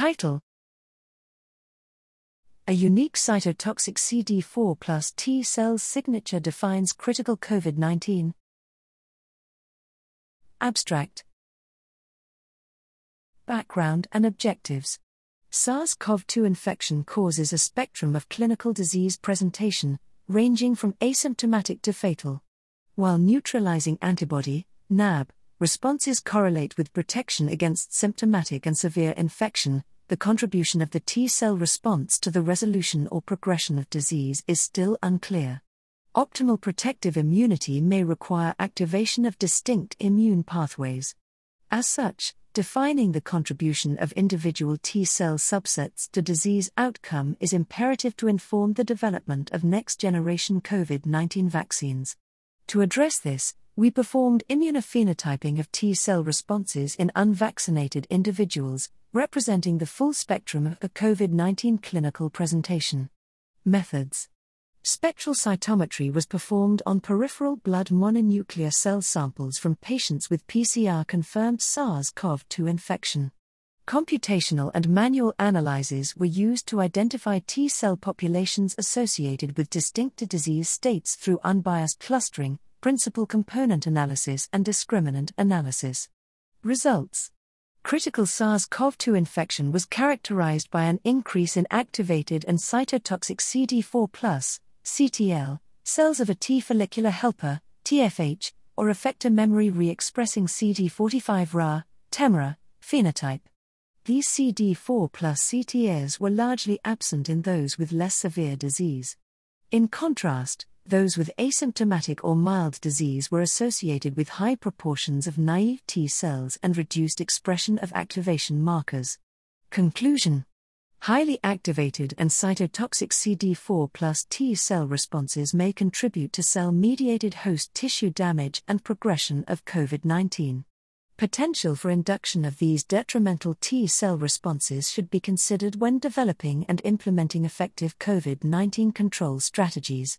Title A unique cytotoxic CD4 plus T cells signature defines critical COVID 19. Abstract Background and objectives SARS CoV 2 infection causes a spectrum of clinical disease presentation, ranging from asymptomatic to fatal. While neutralizing antibody, NAB, responses correlate with protection against symptomatic and severe infection, the contribution of the T cell response to the resolution or progression of disease is still unclear. Optimal protective immunity may require activation of distinct immune pathways. As such, defining the contribution of individual T cell subsets to disease outcome is imperative to inform the development of next generation COVID 19 vaccines. To address this, we performed immunophenotyping of T cell responses in unvaccinated individuals, representing the full spectrum of a COVID 19 clinical presentation. Methods Spectral cytometry was performed on peripheral blood mononuclear cell samples from patients with PCR confirmed SARS CoV 2 infection. Computational and manual analyses were used to identify T cell populations associated with distinct disease states through unbiased clustering, principal component analysis, and discriminant analysis. Results Critical SARS CoV 2 infection was characterized by an increase in activated and cytotoxic CD4, CTL, cells of a T follicular helper, TFH, or effector memory re expressing CD45 Ra, TEMRA, phenotype. These CD4 plus CTLs were largely absent in those with less severe disease. In contrast, those with asymptomatic or mild disease were associated with high proportions of naive T cells and reduced expression of activation markers. Conclusion Highly activated and cytotoxic CD4 plus T cell responses may contribute to cell mediated host tissue damage and progression of COVID 19. Potential for induction of these detrimental T cell responses should be considered when developing and implementing effective COVID 19 control strategies.